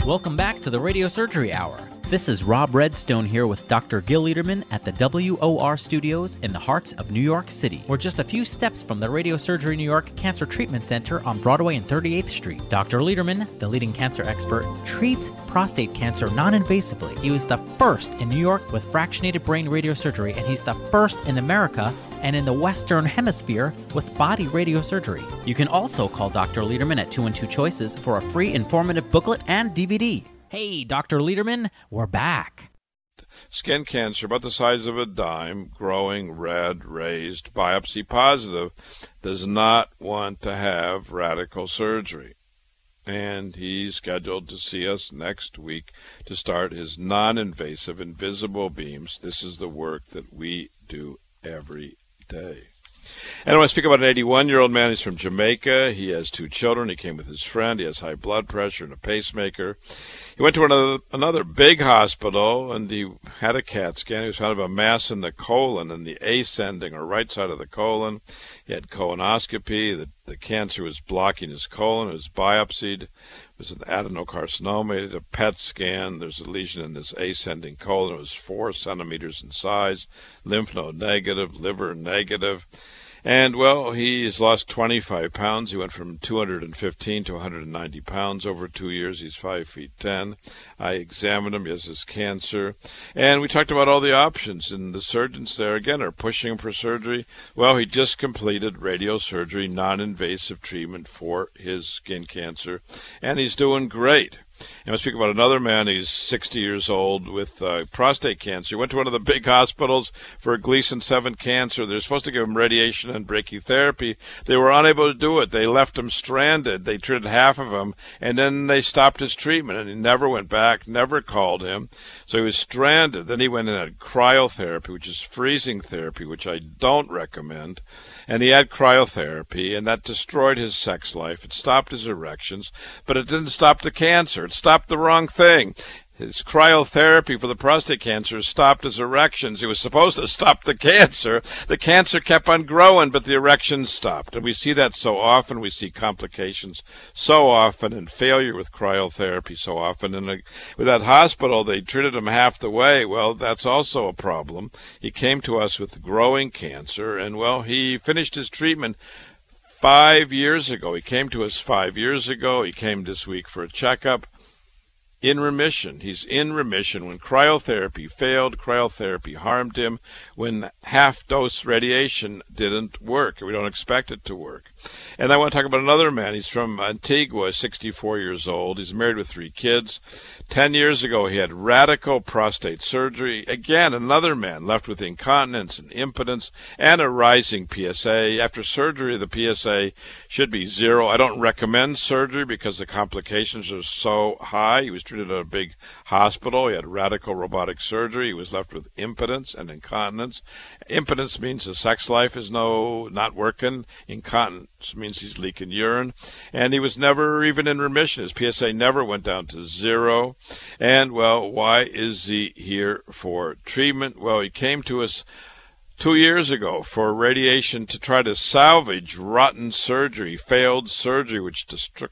Welcome back to the Radio Surgery Hour. This is Rob Redstone here with Dr. Gil Lederman at the WOR studios in the heart of New York City. We're just a few steps from the Radio Surgery New York Cancer Treatment Center on Broadway and 38th Street. Dr. Lederman, the leading cancer expert, treats prostate cancer non invasively. He was the first in New York with fractionated brain radiosurgery, and he's the first in America and in the Western Hemisphere with body radiosurgery. You can also call Dr. Lederman at 212 Choices for a free informative booklet and DVD. Hey, Dr. Lederman, we're back. Skin cancer about the size of a dime, growing red, raised, biopsy positive, does not want to have radical surgery. And he's scheduled to see us next week to start his non invasive invisible beams. This is the work that we do every day. And I want to speak about an 81 year old man. He's from Jamaica. He has two children. He came with his friend. He has high blood pressure and a pacemaker. He went to another, another big hospital and he had a CAT scan. He was found to have a mass in the colon, in the ascending or right side of the colon. He had colonoscopy. The, the cancer was blocking his colon. It was biopsied. It was an adenocarcinoma. A PET scan. There's a lesion in this ascending colon. It was four centimeters in size. Lymph node negative, liver negative. And, well, he's lost 25 pounds. He went from 215 to 190 pounds over two years. He's 5 feet 10. I examined him. He has his cancer. And we talked about all the options. And the surgeons there, again, are pushing him for surgery. Well, he just completed radiosurgery, non invasive treatment for his skin cancer. And he's doing great. And I speak about another man. He's 60 years old with uh, prostate cancer. He went to one of the big hospitals for Gleason 7 cancer. They're supposed to give him radiation and brachytherapy. They were unable to do it. They left him stranded. They treated half of him, and then they stopped his treatment, and he never went back, never called him. So he was stranded. Then he went and had cryotherapy, which is freezing therapy, which I don't recommend. And he had cryotherapy, and that destroyed his sex life. It stopped his erections, but it didn't stop the cancer. It stopped the wrong thing. His cryotherapy for the prostate cancer stopped his erections. He was supposed to stop the cancer. The cancer kept on growing, but the erections stopped. And we see that so often. We see complications so often and failure with cryotherapy so often. And uh, with that hospital, they treated him half the way. Well, that's also a problem. He came to us with growing cancer, and well, he finished his treatment five years ago. He came to us five years ago. He came this week for a checkup in remission. He's in remission. When cryotherapy failed, cryotherapy harmed him. When half dose radiation didn't work, we don't expect it to work. And I want to talk about another man. He's from Antigua, 64 years old. He's married with three kids. Ten years ago, he had radical prostate surgery. Again, another man left with incontinence and impotence and a rising PSA. After surgery, the PSA should be zero. I don't recommend surgery because the complications are so high. He was treated at a big hospital. He had radical robotic surgery. He was left with impotence and incontinence. Impotence means his sex life is no not working. Incontinence means he's leaking urine, and he was never even in remission. His PSA never went down to zero. And, well, why is he here for treatment? Well, he came to us two years ago for radiation to try to salvage rotten surgery, failed surgery, which destruct,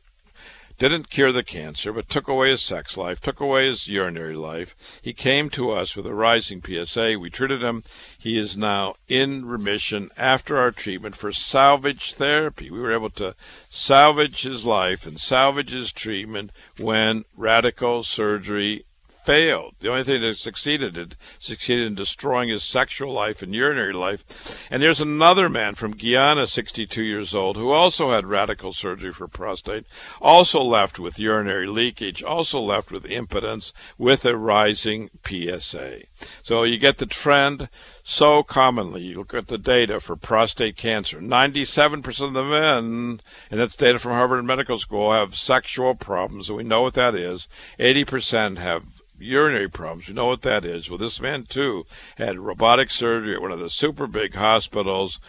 didn't cure the cancer, but took away his sex life, took away his urinary life. He came to us with a rising PSA. We treated him. He is now in remission after our treatment for salvage therapy. We were able to salvage his life and salvage his treatment when radical surgery failed. The only thing that succeeded it succeeded in destroying his sexual life and urinary life. And there's another man from Guyana, 62 years old, who also had radical surgery for prostate, also left with urinary leakage, also left with impotence, with a rising PSA. So you get the trend so commonly. You look at the data for prostate cancer. 97% of the men, and that's data from Harvard Medical School, have sexual problems, and we know what that is. 80% have urinary problems. You know what that is. Well, this man, too, had robotic surgery at one of the super big hospitals.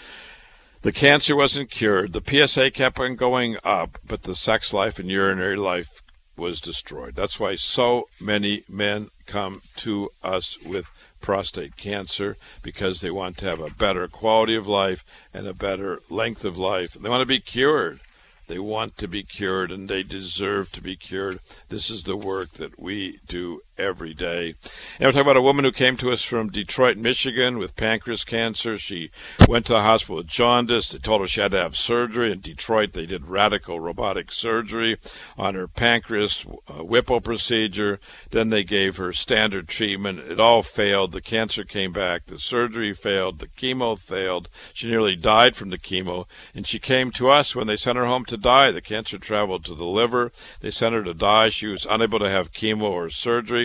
The cancer wasn't cured. The PSA kept on going up, but the sex life and urinary life was destroyed. That's why so many men come to us with prostate cancer because they want to have a better quality of life and a better length of life. They want to be cured. They want to be cured and they deserve to be cured. This is the work that we do every day. And we're talking about a woman who came to us from Detroit, Michigan with pancreas cancer. She went to the hospital with jaundice. They told her she had to have surgery. In Detroit, they did radical robotic surgery on her pancreas, uh, Whipple procedure. Then they gave her standard treatment. It all failed. The cancer came back. The surgery failed. The chemo failed. She nearly died from the chemo. And she came to us when they sent her home to die. The cancer traveled to the liver. They sent her to die. She was unable to have chemo or surgery.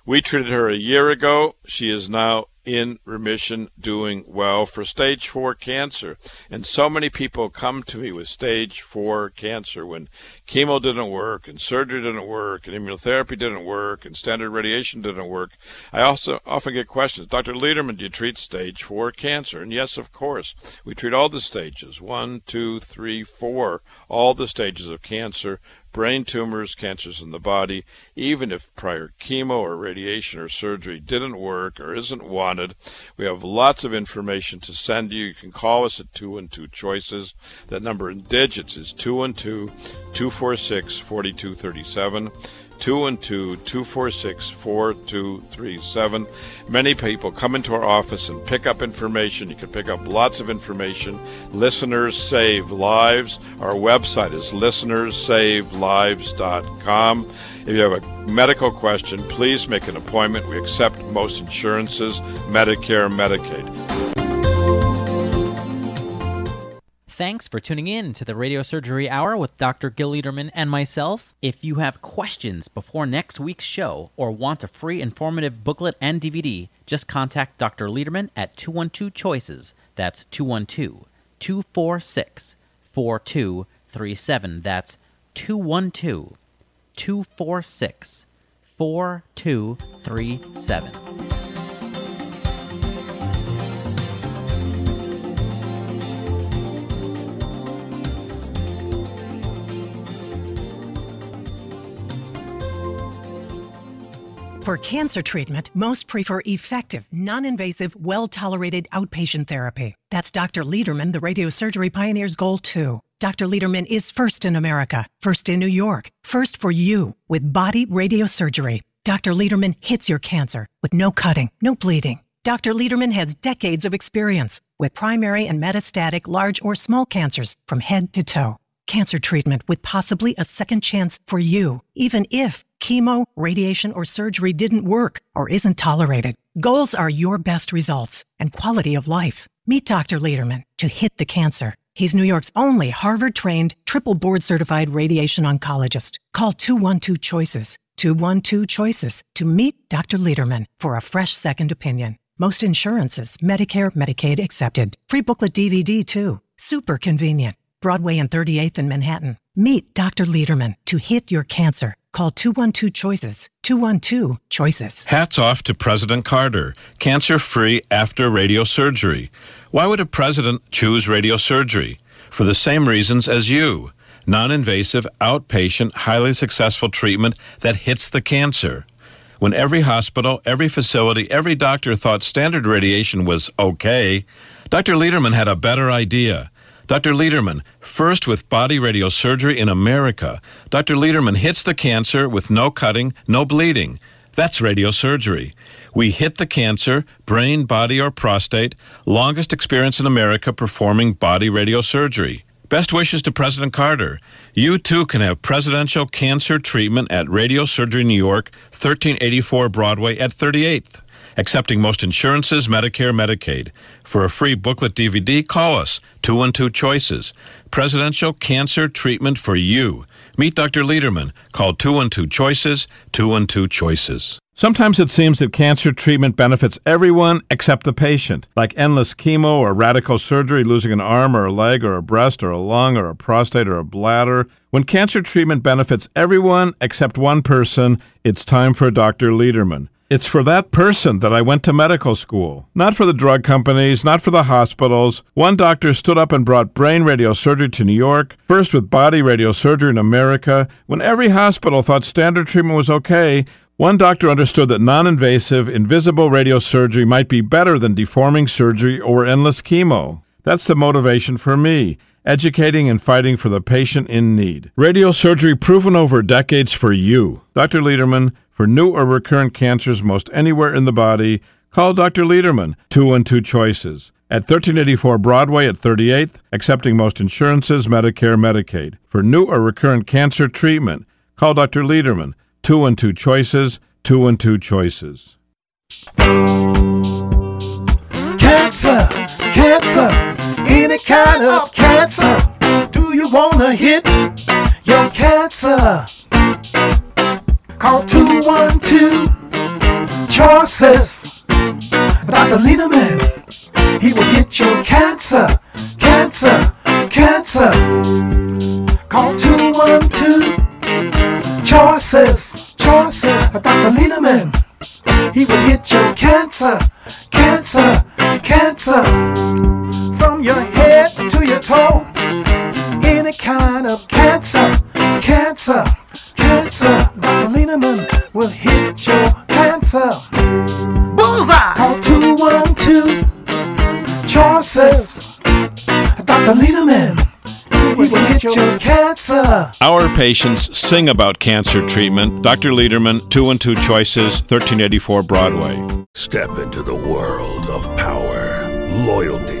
We treated her a year ago. She is now in remission, doing well for stage four cancer. And so many people come to me with stage four cancer when chemo didn't work, and surgery didn't work, and immunotherapy didn't work, and standard radiation didn't work. I also often get questions Dr. Lederman, do you treat stage four cancer? And yes, of course. We treat all the stages one, two, three, four, all the stages of cancer brain tumors, cancers in the body, even if prior chemo or radiation or surgery didn't work or isn't wanted. We have lots of information to send you. You can call us at 212 Choices. That number in digits is 212 246 4237. 212-246-4237. Many people come into our office and pick up information. You can pick up lots of information. Listeners Save Lives. Our website is listenerssavelives.com. If you have a medical question, please make an appointment. We accept most insurances, Medicare, Medicaid. Thanks for tuning in to the Radio Surgery Hour with Dr. Gil Lederman and myself. If you have questions before next week's show or want a free informative booklet and DVD, just contact Dr. Lederman at 212 Choices. That's 212 246 4237. That's 212 246 4237. For cancer treatment, most prefer effective, non invasive, well tolerated outpatient therapy. That's Dr. Lederman, the radiosurgery pioneer's goal, too. Dr. Lederman is first in America, first in New York, first for you with body radiosurgery. Dr. Lederman hits your cancer with no cutting, no bleeding. Dr. Lederman has decades of experience with primary and metastatic large or small cancers from head to toe. Cancer treatment with possibly a second chance for you, even if chemo, radiation, or surgery didn't work or isn't tolerated. Goals are your best results and quality of life. Meet Dr. Lederman to hit the cancer. He's New York's only Harvard trained, triple board certified radiation oncologist. Call 212 Choices, 212 Choices to meet Dr. Lederman for a fresh second opinion. Most insurances, Medicare, Medicaid accepted. Free booklet DVD too. Super convenient. Broadway and 38th in Manhattan. Meet Dr. Lederman to hit your cancer. Call 212 Choices. 212 Choices. Hats off to President Carter, cancer free after radiosurgery. Why would a president choose radiosurgery? For the same reasons as you non invasive, outpatient, highly successful treatment that hits the cancer. When every hospital, every facility, every doctor thought standard radiation was okay, Dr. Lederman had a better idea. Dr. Lederman, first with body radiosurgery in America, Dr. Lederman hits the cancer with no cutting, no bleeding. That's radiosurgery. We hit the cancer, brain, body, or prostate, longest experience in America performing body radiosurgery. Best wishes to President Carter. You too can have presidential cancer treatment at Radio Surgery New York, 1384 Broadway at 38th. Accepting most insurances, Medicare, Medicaid. For a free booklet DVD, call us 212 Choices. Presidential Cancer Treatment for You. Meet Dr. Lederman. Call 212 Choices, 212 Choices. Sometimes it seems that cancer treatment benefits everyone except the patient, like endless chemo or radical surgery, losing an arm or a leg or a breast or a lung or a prostate or a bladder. When cancer treatment benefits everyone except one person, it's time for Dr. Lederman. It's for that person that I went to medical school, not for the drug companies, not for the hospitals. One doctor stood up and brought brain radiosurgery to New York, first with body radiosurgery in America. When every hospital thought standard treatment was okay, one doctor understood that non invasive, invisible radiosurgery might be better than deforming surgery or endless chemo. That's the motivation for me educating and fighting for the patient in need. Radiosurgery proven over decades for you. Dr. Lederman, for new or recurrent cancers most anywhere in the body, call Dr. Lederman, 212 Choices, at 1384 Broadway at 38th, accepting most insurances, Medicare, Medicaid. For new or recurrent cancer treatment, call Dr. Lederman, 212 Choices, 212 Choices. Cancer, cancer, any kind of cancer. Do you wanna hit your cancer? Call 212 Choices. Dr. Lederman, he will hit your cancer, cancer, cancer. Call 212 Choices, choices. Dr. Lederman, he will hit your cancer, cancer, cancer. From your head to your toe, any kind of cancer, cancer, cancer. Dr. Lederman will hit your cancer. Bullseye! Call 212 Choices. Dr. Lederman, he will hit your cancer. Our patients sing about cancer treatment. Dr. Lederman, 212 Choices, 1384 Broadway. Step into the world of power, loyalty,